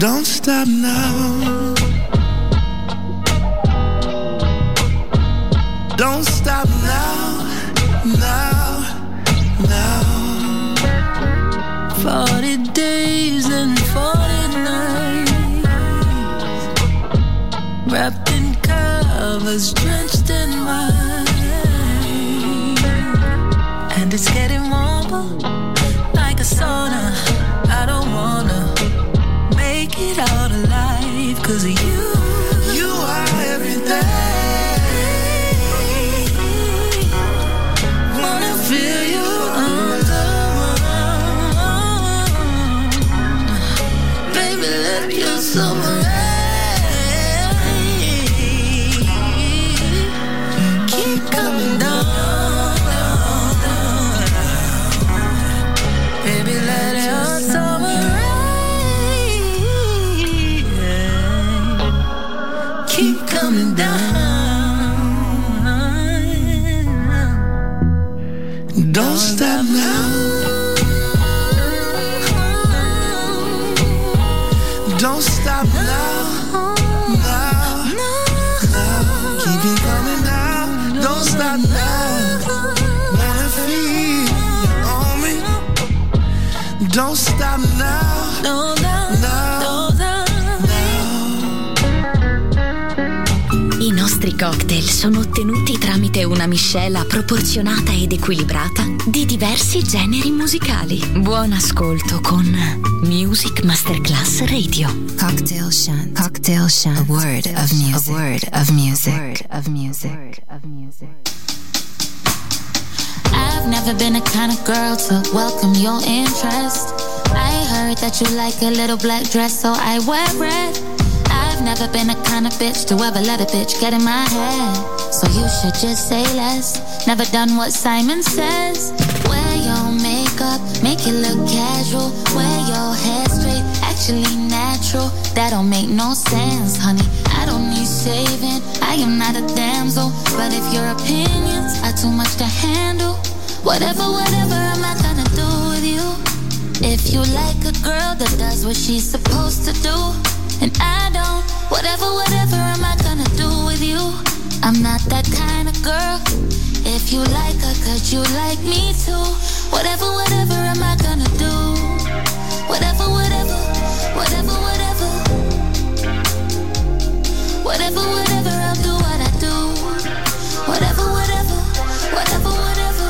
Don't stop now. Don't stop now, now, now. Forty days and forty nights Wrapped in covers, drenched in wine And it's getting warmer. Are Don't stop now. Now. now. Keep it coming down. Don't stop now. Wanna feel on me. Don't stop now. Cocktail sono ottenuti tramite una miscela proporzionata ed equilibrata di diversi generi musicali. Buon ascolto con Music Masterclass Radio. Cocktail Shant. Cocktail Shant. A word of music. A word of music. A word of music. of music. I've never been the kind of girl to welcome your interest. I heard that you like a little black dress, so I wear red. I've never been the kind of bitch to ever let a bitch get in my head. So you should just say less. Never done what Simon says. Wear your makeup, make it look casual. Wear your hair straight, actually natural. That don't make no sense, honey. I don't need saving. I am not a damsel. But if your opinions are too much to handle, whatever, whatever I'm I gonna do with you? If you like a girl that does what she's supposed to do, and I don't, whatever, whatever am I gonna do with you? I'm not that kind of girl. If you like her, you like me too? Whatever, whatever am I gonna do? Whatever, whatever, whatever, whatever. Whatever, whatever, I'll do what I do. Whatever, whatever, whatever, whatever.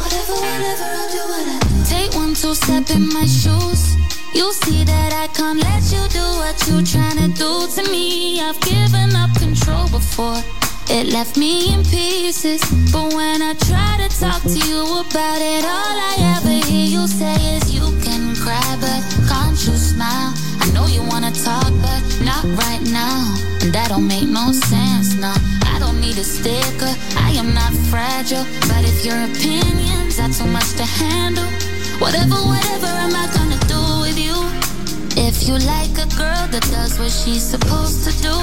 Whatever, whatever, I'll do what I do. Take one, two step in my shoes. You see that I can't let you do what you tryna do to me. I've given up control before. It left me in pieces. But when I try to talk to you about it, all I ever hear you say is you can cry, but can't you smile? I know you wanna talk, but not right now. And that don't make no sense, no. I don't need a sticker, I am not fragile. But if your opinions are too much to handle, whatever, whatever am I gonna do with you? If you like a girl that does what she's supposed to do,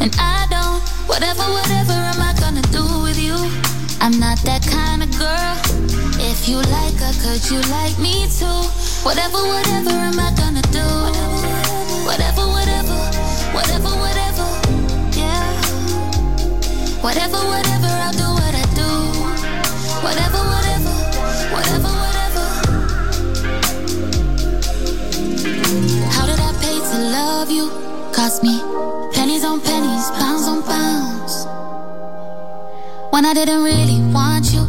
and I don't, whatever, whatever am I gonna do with you? I'm not that kind of girl. If you like her, could you like me too? Whatever, whatever am I gonna do? Whatever, whatever, whatever, whatever, whatever. yeah. Whatever, whatever, I'll do what I do. Whatever, whatever, whatever, you? Cost me pennies on pennies, pounds on pounds. When I didn't really want you,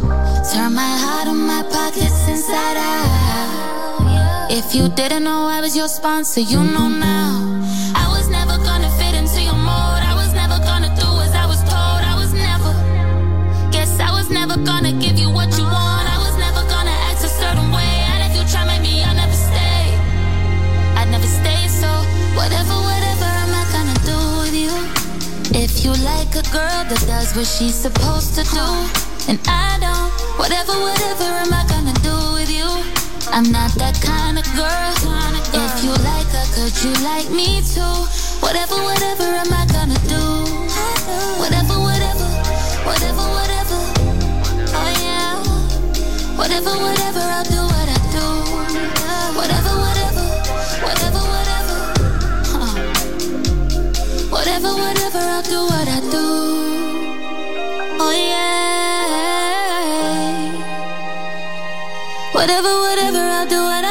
turn my heart and my pockets inside out. If you didn't know I was your sponsor, you know now. Girl that does what she's supposed to do, and I don't, whatever, whatever am I gonna do with you? I'm not that kind of girl. If you like her, could you like me too? Whatever, whatever am I gonna do? Whatever, whatever, whatever, whatever. Oh yeah. Whatever, whatever, I'll do what I do. Whatever, whatever, whatever, whatever. Huh. Whatever, whatever, I'll do what I do. Whatever, whatever, I'll do what I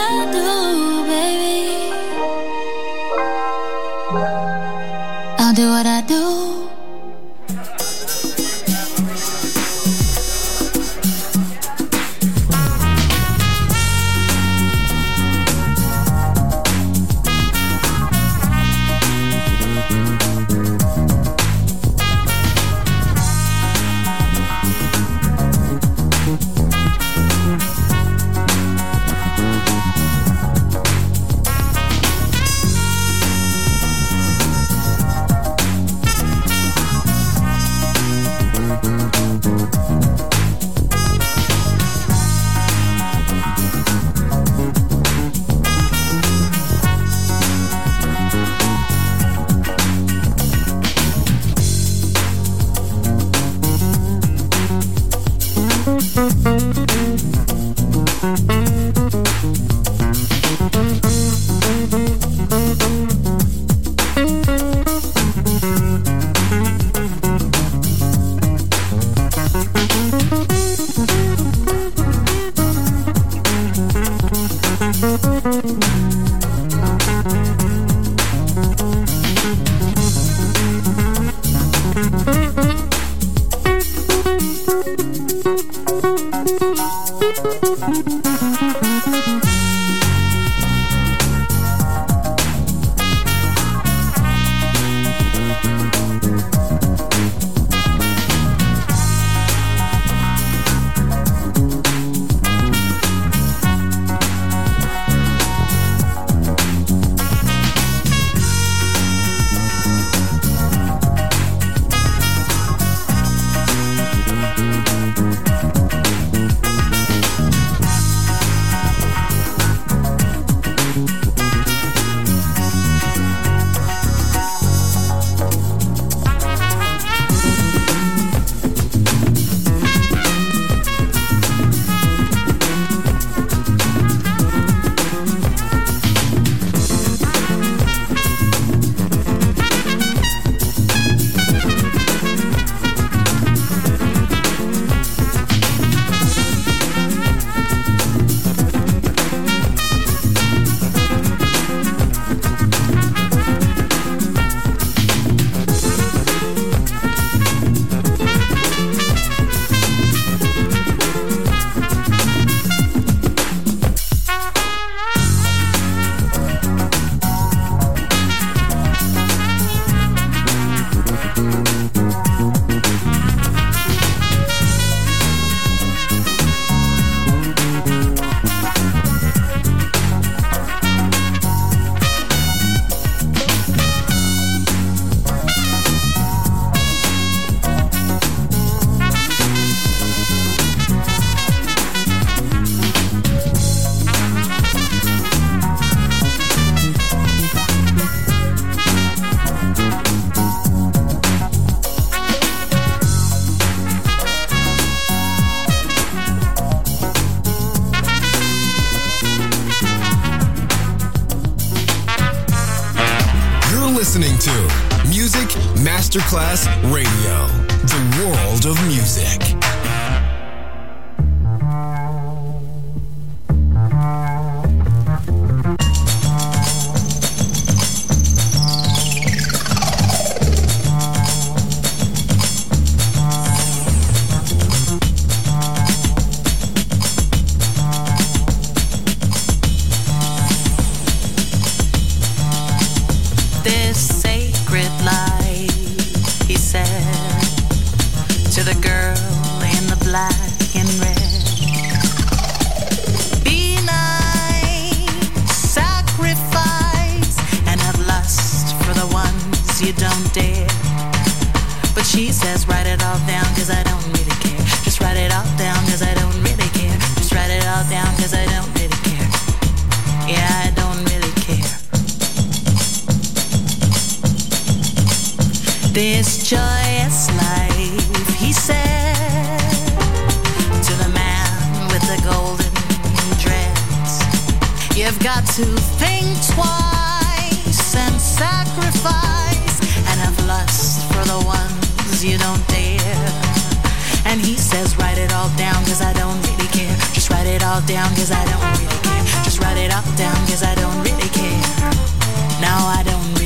this joyous life, he said to the man with the golden dreads. You've got to think twice and sacrifice and have lust for the ones you don't dare. And he says, write it all down, cause I don't really care. Just write it all down, cause I don't really care. Just write it all down, cause I don't really care. Now I don't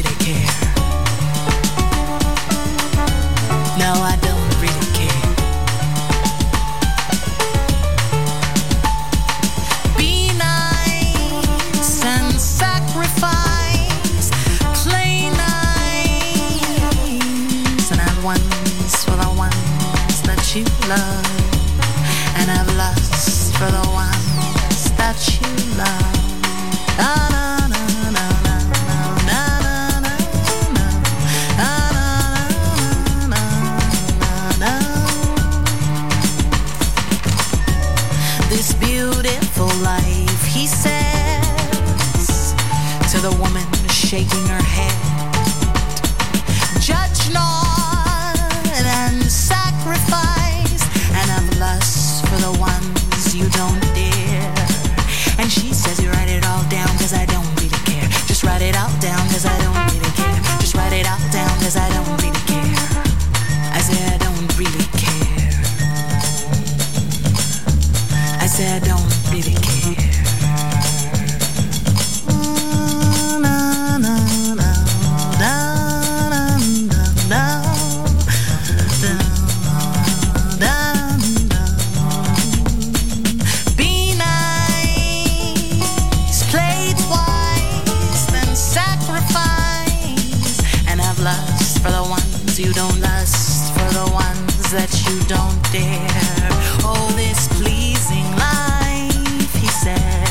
you don't lust, for the ones that you don't dare. Oh, this pleasing life, he said.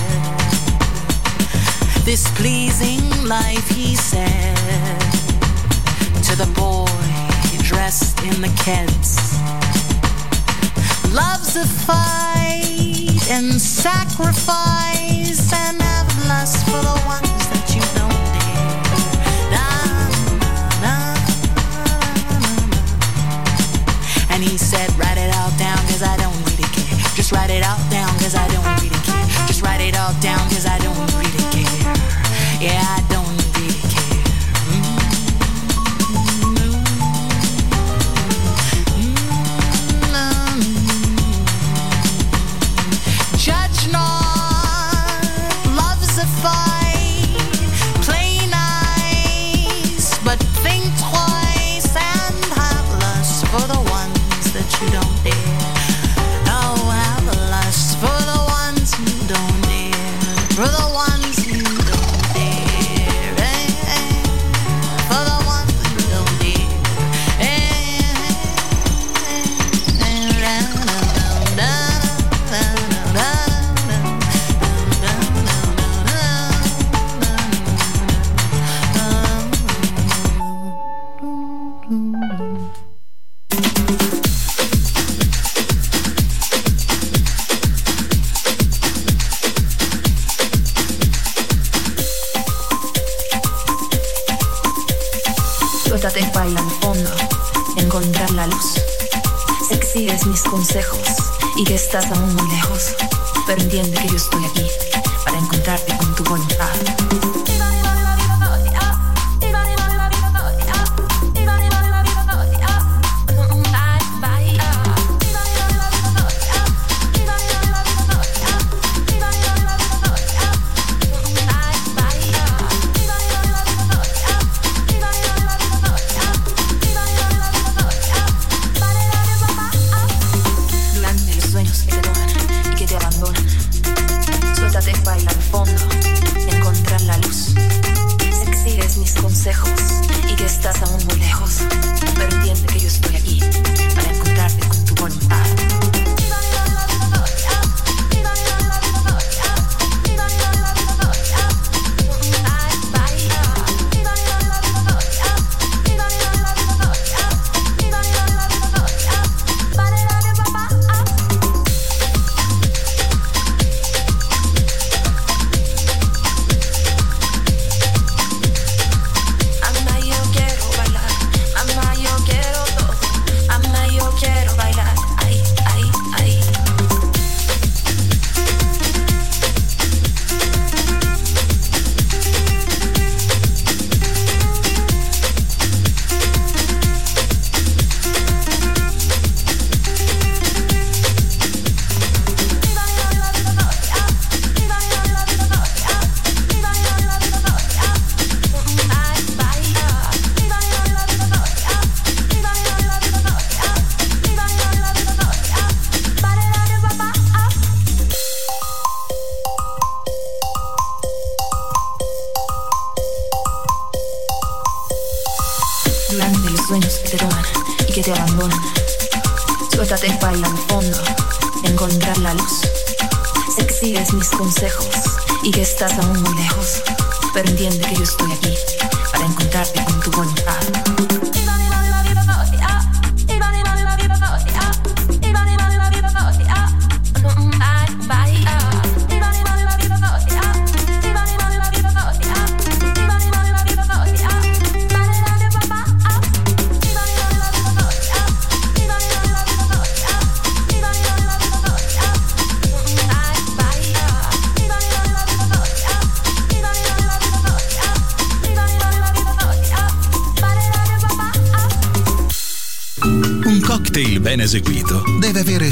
This pleasing life, he said to the boy dressed in the Keds. Love's a fight and sacrifice and have lust for the ones he said, write it all down, cause I don't really care. Just write it all down, cause I don't really care. Just write it all down, cause I don't really care. Yeah, I sigues mis consejos y que estás aún muy lejos, pero entiende que yo estoy aquí para encontrarte con tu voluntad. Durante los sueños que te toman y que te abandonan. Suéltate para ir fondo, encontrar la luz. Sé que sigues mis consejos y que estás aún muy lejos, pero entiende que yo estoy aquí para encontrarte con tu voluntad.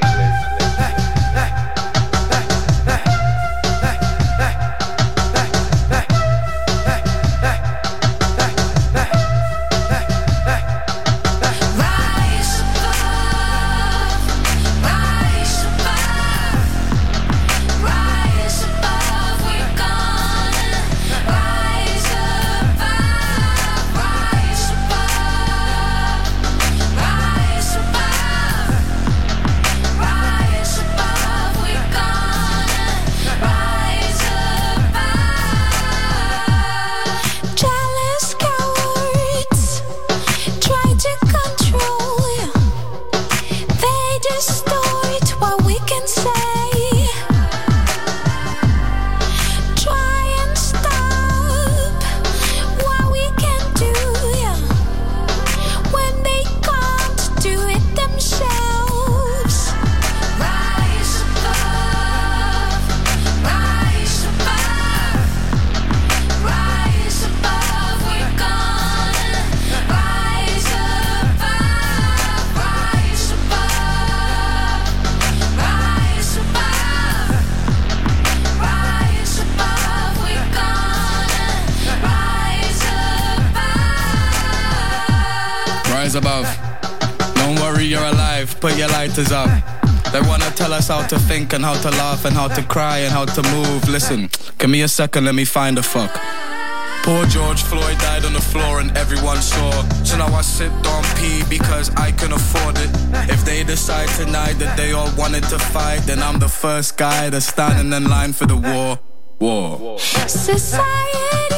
Play, Lighters up. They wanna tell us how to think and how to laugh and how to cry and how to move. Listen, give me a second, let me find a fuck. Poor George Floyd died on the floor and everyone saw. So now I sit on pee because I can afford it. If they decide tonight that they all wanted to fight, then I'm the first guy that's standing in line for the war. War. Societies,